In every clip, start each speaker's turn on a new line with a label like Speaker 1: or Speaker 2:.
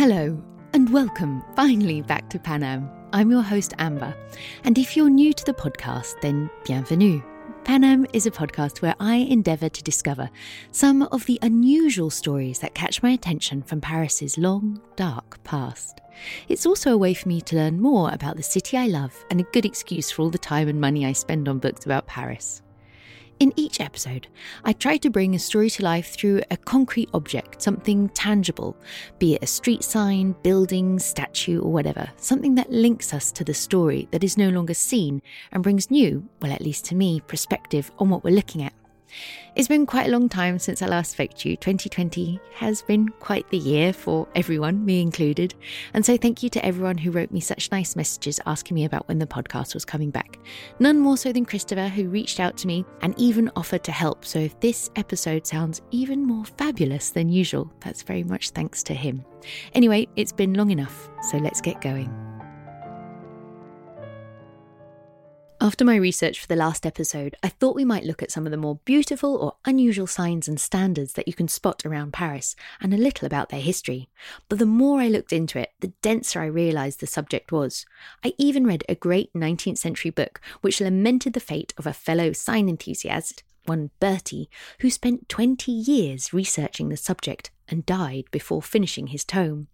Speaker 1: Hello, and welcome finally back to Panam. I'm your host, Amber. And if you're new to the podcast, then bienvenue. Panam is a podcast where I endeavour to discover some of the unusual stories that catch my attention from Paris's long, dark past. It's also a way for me to learn more about the city I love and a good excuse for all the time and money I spend on books about Paris. In each episode, I try to bring a story to life through a concrete object, something tangible, be it a street sign, building, statue, or whatever, something that links us to the story that is no longer seen and brings new, well, at least to me, perspective on what we're looking at. It's been quite a long time since I last spoke to you. 2020 has been quite the year for everyone, me included. And so thank you to everyone who wrote me such nice messages asking me about when the podcast was coming back. None more so than Christopher, who reached out to me and even offered to help. So if this episode sounds even more fabulous than usual, that's very much thanks to him. Anyway, it's been long enough, so let's get going. After my research for the last episode, I thought we might look at some of the more beautiful or unusual signs and standards that you can spot around Paris and a little about their history. But the more I looked into it, the denser I realised the subject was. I even read a great 19th century book which lamented the fate of a fellow sign enthusiast, one Bertie, who spent 20 years researching the subject and died before finishing his tome.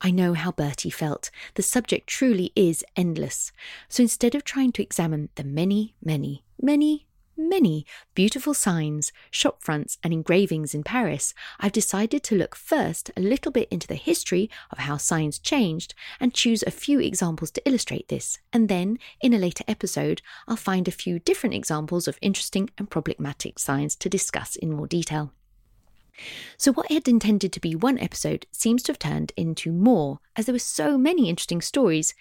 Speaker 1: I know how Bertie felt. The subject truly is endless. So instead of trying to examine the many, many, many, many beautiful signs, shop fronts, and engravings in Paris, I've decided to look first a little bit into the history of how signs changed and choose a few examples to illustrate this. And then, in a later episode, I'll find a few different examples of interesting and problematic signs to discuss in more detail. So, what had intended to be one episode seems to have turned into more, as there were so many interesting stories.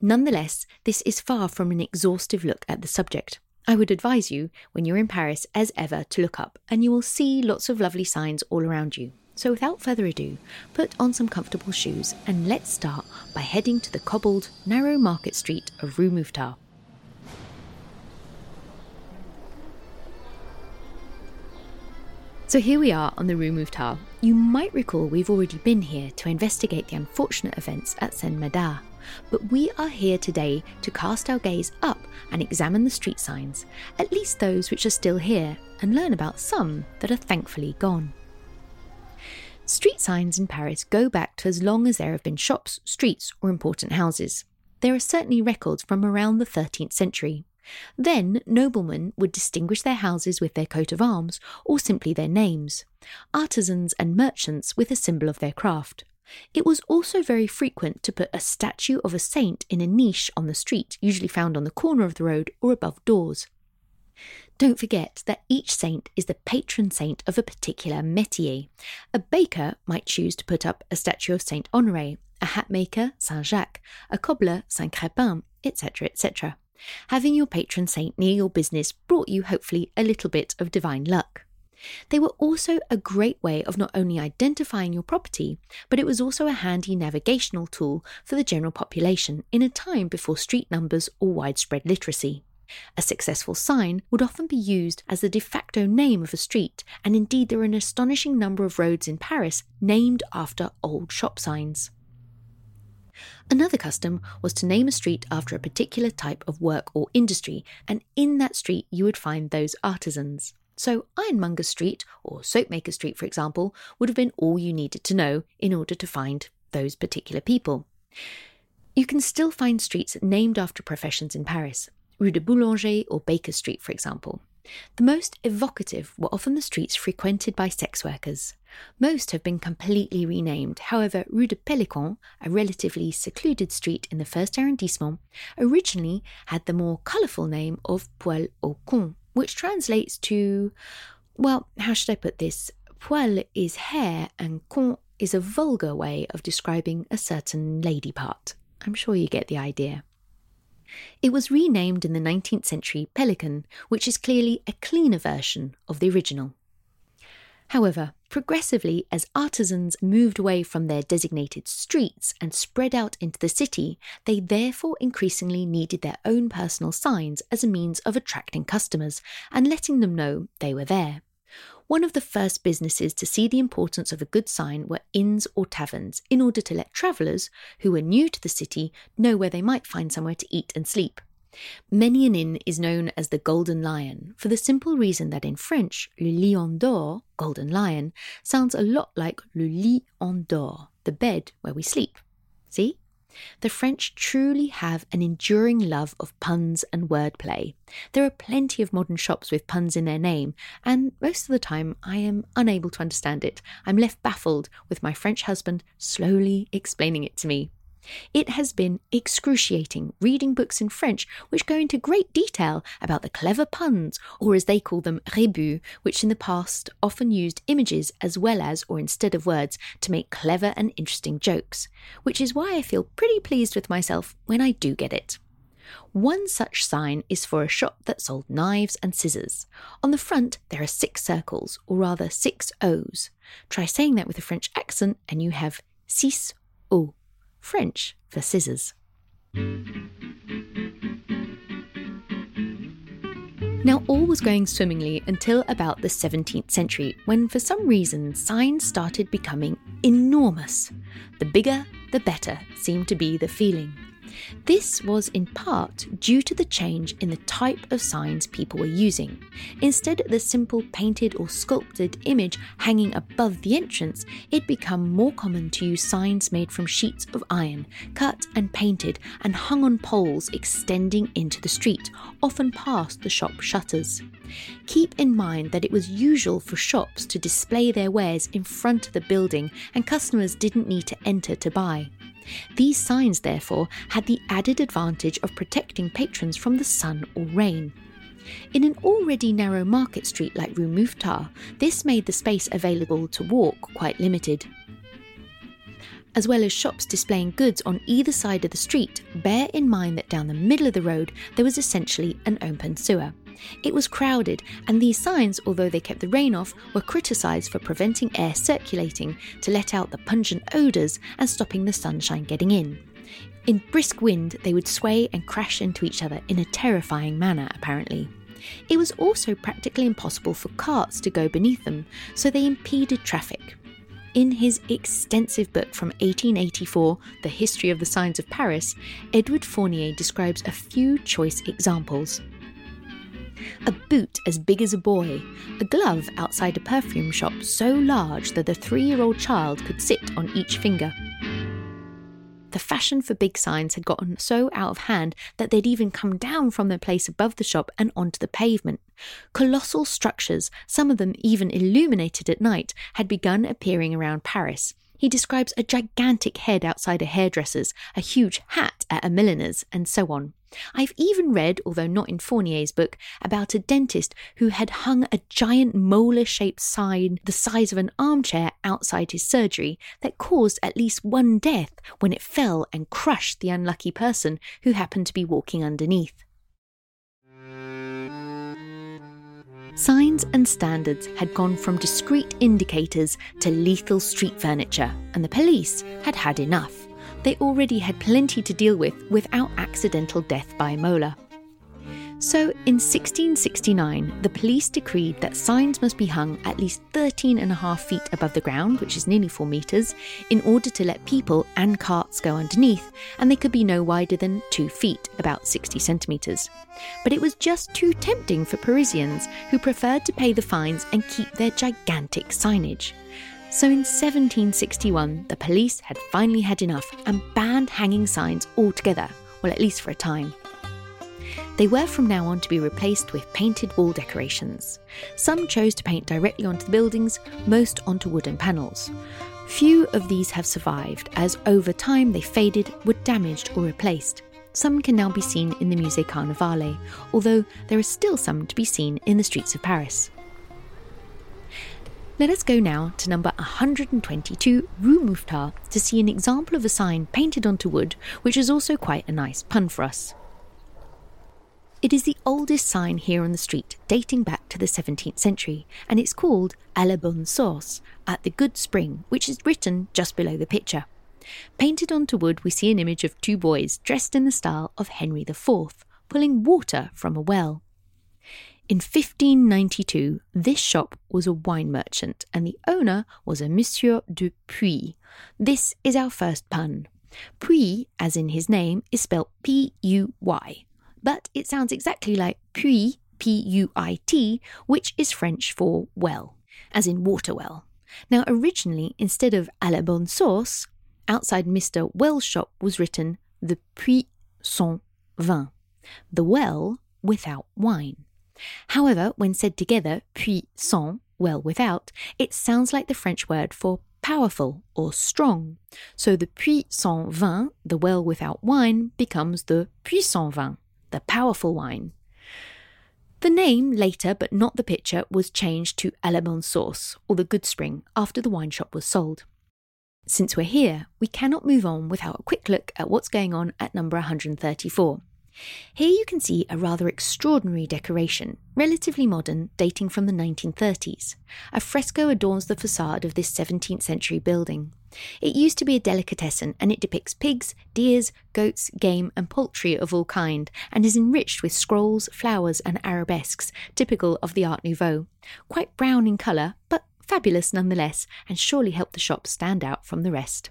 Speaker 1: Nonetheless, this is far from an exhaustive look at the subject. I would advise you, when you're in Paris, as ever, to look up, and you will see lots of lovely signs all around you. So, without further ado, put on some comfortable shoes and let's start by heading to the cobbled, narrow market street of Rue Mouffetard. So here we are on the Rue Mouffetard. You might recall we've already been here to investigate the unfortunate events at Saint Médard, but we are here today to cast our gaze up and examine the street signs, at least those which are still here, and learn about some that are thankfully gone. Street signs in Paris go back to as long as there have been shops, streets, or important houses. There are certainly records from around the 13th century. Then noblemen would distinguish their houses with their coat of arms or simply their names, artisans and merchants with a symbol of their craft. It was also very frequent to put a statue of a saint in a niche on the street, usually found on the corner of the road or above doors. Don't forget that each saint is the patron saint of a particular métier. A baker might choose to put up a statue of Saint Honoré, a hat maker, Saint Jacques, a cobbler, Saint Crépin, etc., etc. Having your patron saint near your business brought you, hopefully, a little bit of divine luck. They were also a great way of not only identifying your property, but it was also a handy navigational tool for the general population in a time before street numbers or widespread literacy. A successful sign would often be used as the de facto name of a street, and indeed there are an astonishing number of roads in Paris named after old shop signs. Another custom was to name a street after a particular type of work or industry, and in that street you would find those artisans. So, Ironmonger Street, or Soapmaker Street, for example, would have been all you needed to know in order to find those particular people. You can still find streets named after professions in Paris, Rue de Boulanger or Baker Street, for example. The most evocative were often the streets frequented by sex workers. Most have been completely renamed. However, Rue de Pélican, a relatively secluded street in the first arrondissement, originally had the more colourful name of Poil au Con, which translates to, well, how should I put this? Poil is hair and con is a vulgar way of describing a certain lady part. I'm sure you get the idea. It was renamed in the 19th century Pelican, which is clearly a cleaner version of the original. However, progressively, as artisans moved away from their designated streets and spread out into the city, they therefore increasingly needed their own personal signs as a means of attracting customers and letting them know they were there. One of the first businesses to see the importance of a good sign were inns or taverns, in order to let travellers, who were new to the city, know where they might find somewhere to eat and sleep. Many an inn is known as the Golden Lion for the simple reason that in French, le lion d'or, Golden Lion, sounds a lot like le lit en the bed where we sleep. See? The French truly have an enduring love of puns and wordplay. There are plenty of modern shops with puns in their name, and most of the time I am unable to understand it. I'm left baffled with my French husband slowly explaining it to me. It has been excruciating reading books in French which go into great detail about the clever puns, or as they call them, rebus, which in the past often used images as well as or instead of words to make clever and interesting jokes, which is why I feel pretty pleased with myself when I do get it. One such sign is for a shop that sold knives and scissors. On the front, there are six circles, or rather six O's. Try saying that with a French accent, and you have six O's. French for scissors. Now, all was going swimmingly until about the 17th century, when for some reason signs started becoming enormous. The bigger, the better seemed to be the feeling. This was in part due to the change in the type of signs people were using. Instead of the simple painted or sculpted image hanging above the entrance, it became more common to use signs made from sheets of iron, cut and painted and hung on poles extending into the street, often past the shop shutters. Keep in mind that it was usual for shops to display their wares in front of the building and customers didn't need to enter to buy. These signs, therefore, had the added advantage of protecting patrons from the sun or rain. In an already narrow market street like Rue Mouffetard, this made the space available to walk quite limited. As well as shops displaying goods on either side of the street, bear in mind that down the middle of the road there was essentially an open sewer. It was crowded, and these signs, although they kept the rain off, were criticised for preventing air circulating to let out the pungent odours and stopping the sunshine getting in. In brisk wind, they would sway and crash into each other in a terrifying manner, apparently. It was also practically impossible for carts to go beneath them, so they impeded traffic. In his extensive book from 1884, The History of the Signs of Paris, Edward Fournier describes a few choice examples a boot as big as a boy, a glove outside a perfume shop so large that a three year old child could sit on each finger. The fashion for big signs had gotten so out of hand that they'd even come down from their place above the shop and onto the pavement. Colossal structures, some of them even illuminated at night, had begun appearing around Paris. He describes a gigantic head outside a hairdresser's, a huge hat at a milliner's, and so on. I've even read, although not in Fournier's book, about a dentist who had hung a giant molar shaped sign the size of an armchair outside his surgery that caused at least one death when it fell and crushed the unlucky person who happened to be walking underneath. Signs and standards had gone from discreet indicators to lethal street furniture, and the police had had enough they already had plenty to deal with without accidental death by molar. So, in 1669, the police decreed that signs must be hung at least 13 and a half feet above the ground, which is nearly 4 metres, in order to let people and carts go underneath, and they could be no wider than 2 feet, about 60 centimetres. But it was just too tempting for Parisians who preferred to pay the fines and keep their gigantic signage. So in 1761, the police had finally had enough and banned hanging signs altogether, well, at least for a time. They were from now on to be replaced with painted wall decorations. Some chose to paint directly onto the buildings, most onto wooden panels. Few of these have survived, as over time they faded, were damaged, or replaced. Some can now be seen in the Musée Carnavalet, although there are still some to be seen in the streets of Paris. Let us go now to number 122 Rue Mouffetard to see an example of a sign painted onto wood, which is also quite a nice pun for us. It is the oldest sign here on the street, dating back to the 17th century, and it's called À la bonne source, at the good spring, which is written just below the picture. Painted onto wood, we see an image of two boys dressed in the style of Henry IV, pulling water from a well. In 1592, this shop was a wine merchant and the owner was a Monsieur de Puy. This is our first pun. Puy, as in his name, is spelt P U Y, but it sounds exactly like puits, P U I T, which is French for well, as in water well. Now, originally, instead of à la bonne source, outside Mr. Well's shop was written the Puits sans vin, the well without wine. However, when said together, Puits sans, well without, it sounds like the French word for powerful or strong. So the Puits sans vin, the well without wine, becomes the puissant vin, the powerful wine. The name later, but not the picture, was changed to à Source, or the good spring, after the wine shop was sold. Since we're here, we cannot move on without a quick look at what's going on at number 134. Here you can see a rather extraordinary decoration, relatively modern, dating from the 1930s. A fresco adorns the facade of this 17th century building. It used to be a delicatessen and it depicts pigs, deers, goats, game, and poultry of all kind, and is enriched with scrolls, flowers, and arabesques, typical of the Art Nouveau. Quite brown in colour, but fabulous nonetheless, and surely helped the shop stand out from the rest.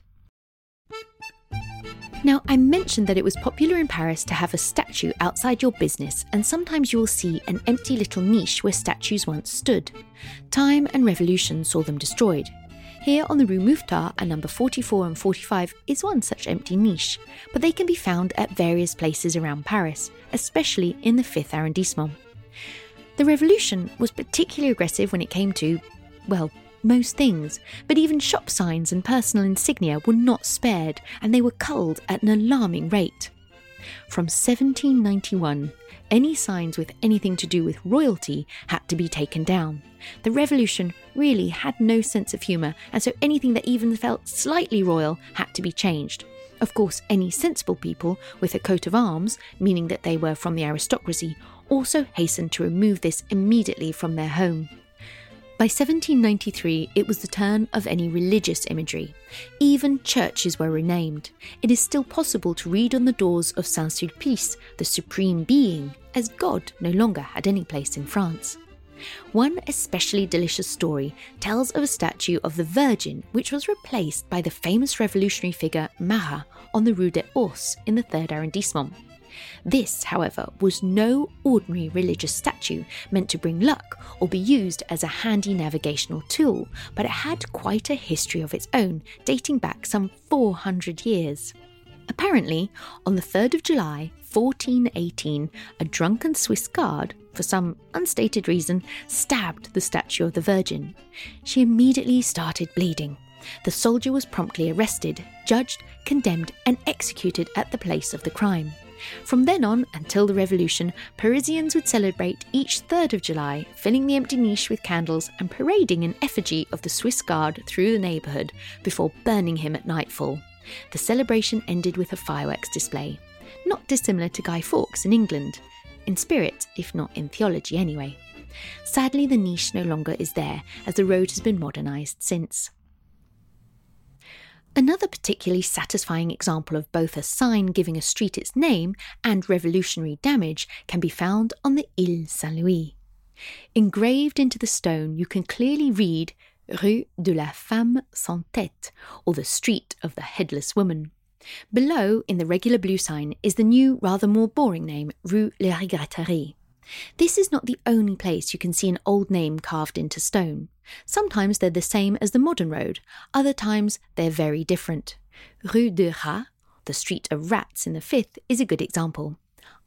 Speaker 1: Now, I mentioned that it was popular in Paris to have a statue outside your business, and sometimes you will see an empty little niche where statues once stood. Time and revolution saw them destroyed. Here on the Rue Mouffetard at number 44 and 45 is one such empty niche, but they can be found at various places around Paris, especially in the 5th arrondissement. The revolution was particularly aggressive when it came to, well, most things, but even shop signs and personal insignia were not spared, and they were culled at an alarming rate. From 1791, any signs with anything to do with royalty had to be taken down. The revolution really had no sense of humour, and so anything that even felt slightly royal had to be changed. Of course, any sensible people with a coat of arms, meaning that they were from the aristocracy, also hastened to remove this immediately from their home. By 1793, it was the turn of any religious imagery. Even churches were renamed. It is still possible to read on the doors of Saint Sulpice, the Supreme Being, as God no longer had any place in France. One especially delicious story tells of a statue of the Virgin, which was replaced by the famous revolutionary figure Marat on the Rue des Ours in the 3rd arrondissement. This, however, was no ordinary religious statue meant to bring luck or be used as a handy navigational tool, but it had quite a history of its own, dating back some 400 years. Apparently, on the 3rd of July 1418, a drunken Swiss guard, for some unstated reason, stabbed the statue of the Virgin. She immediately started bleeding. The soldier was promptly arrested, judged, condemned, and executed at the place of the crime. From then on until the revolution, Parisians would celebrate each 3rd of July, filling the empty niche with candles and parading an effigy of the Swiss Guard through the neighbourhood before burning him at nightfall. The celebration ended with a fireworks display, not dissimilar to Guy Fawkes in England, in spirit, if not in theology anyway. Sadly, the niche no longer is there, as the road has been modernised since. Another particularly satisfying example of both a sign giving a street its name and revolutionary damage can be found on the Ile Saint Louis. Engraved into the stone, you can clearly read Rue de la Femme sans tête, or the Street of the Headless Woman. Below, in the regular blue sign, is the new, rather more boring name, Rue La Regrattier. This is not the only place you can see an old name carved into stone. Sometimes they're the same as the modern road, other times they're very different. Rue de Rats, the street of rats in the fifth, is a good example.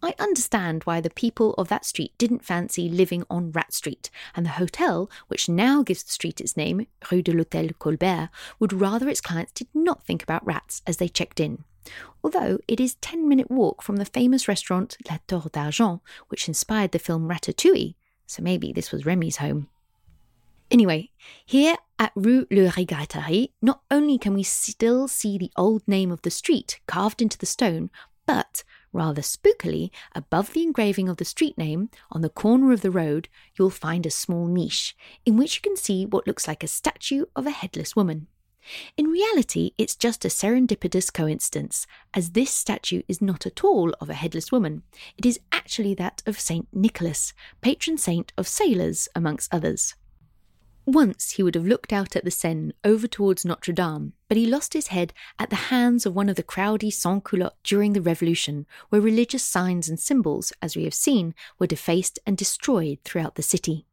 Speaker 1: I understand why the people of that street didn't fancy living on Rat Street, and the hotel, which now gives the street its name, Rue de l'Hôtel Colbert, would rather its clients did not think about rats as they checked in although it is 10 minute walk from the famous restaurant La Tour d'Argent, which inspired the film Ratatouille, so maybe this was Remy's home. Anyway, here at Rue Le Regrattier, not only can we still see the old name of the street carved into the stone, but rather spookily, above the engraving of the street name, on the corner of the road, you'll find a small niche in which you can see what looks like a statue of a headless woman. In reality, it's just a serendipitous coincidence, as this statue is not at all of a headless woman. It is actually that of Saint Nicholas, patron saint of sailors, amongst others. Once he would have looked out at the Seine over towards Notre Dame, but he lost his head at the hands of one of the crowdy sans-culottes during the Revolution, where religious signs and symbols, as we have seen, were defaced and destroyed throughout the city.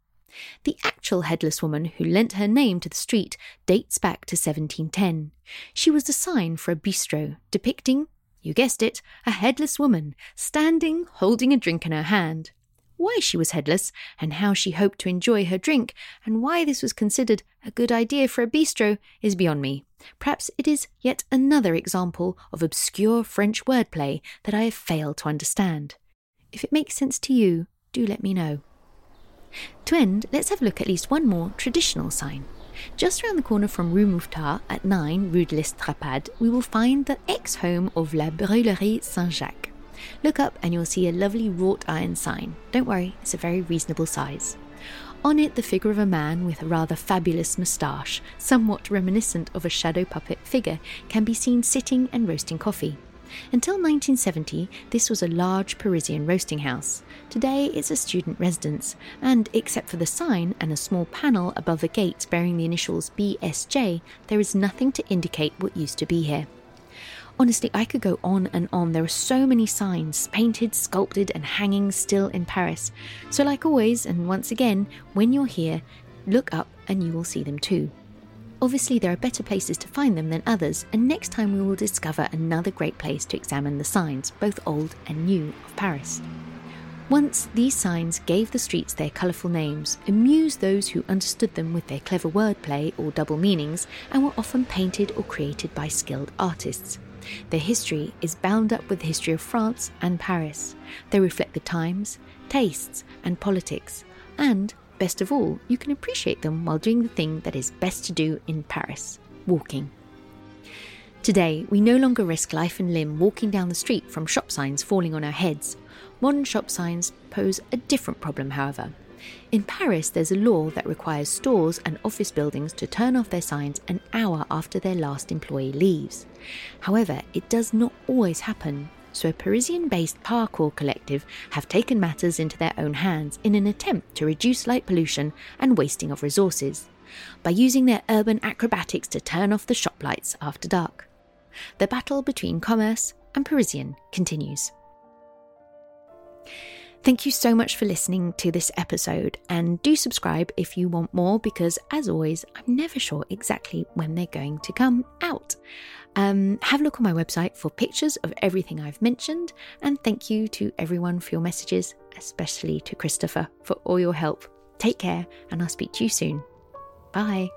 Speaker 1: The actual headless woman who lent her name to the street dates back to 1710. She was the sign for a bistro depicting, you guessed it, a headless woman standing holding a drink in her hand. Why she was headless, and how she hoped to enjoy her drink, and why this was considered a good idea for a bistro is beyond me. Perhaps it is yet another example of obscure French wordplay that I have failed to understand. If it makes sense to you, do let me know. To end, let's have a look at least one more traditional sign. Just around the corner from Rue Mouffetard at 9 Rue de l'Estrapade, we will find the ex home of La Brûlerie Saint Jacques. Look up and you'll see a lovely wrought iron sign. Don't worry, it's a very reasonable size. On it, the figure of a man with a rather fabulous moustache, somewhat reminiscent of a shadow puppet figure, can be seen sitting and roasting coffee. Until 1970, this was a large Parisian roasting house. Today, it's a student residence, and except for the sign and a small panel above the gates bearing the initials BSJ, there is nothing to indicate what used to be here. Honestly, I could go on and on. There are so many signs, painted, sculpted, and hanging still in Paris. So, like always, and once again, when you're here, look up and you will see them too. Obviously, there are better places to find them than others, and next time we will discover another great place to examine the signs, both old and new, of Paris. Once these signs gave the streets their colourful names, amused those who understood them with their clever wordplay or double meanings, and were often painted or created by skilled artists. Their history is bound up with the history of France and Paris. They reflect the times, tastes, and politics, and Best of all, you can appreciate them while doing the thing that is best to do in Paris walking. Today, we no longer risk life and limb walking down the street from shop signs falling on our heads. Modern shop signs pose a different problem, however. In Paris, there's a law that requires stores and office buildings to turn off their signs an hour after their last employee leaves. However, it does not always happen, so a Parisian based parkour collective have taken matters into their own hands in an attempt to reduce light pollution and wasting of resources by using their urban acrobatics to turn off the shop lights after dark. The battle between commerce and Parisian continues. Thank you so much for listening to this episode, and do subscribe if you want more because, as always, I'm never sure exactly when they're going to come out. Um, have a look on my website for pictures of everything I've mentioned, and thank you to everyone for your messages, especially to Christopher for all your help. Take care, and I'll speak to you soon. Bye.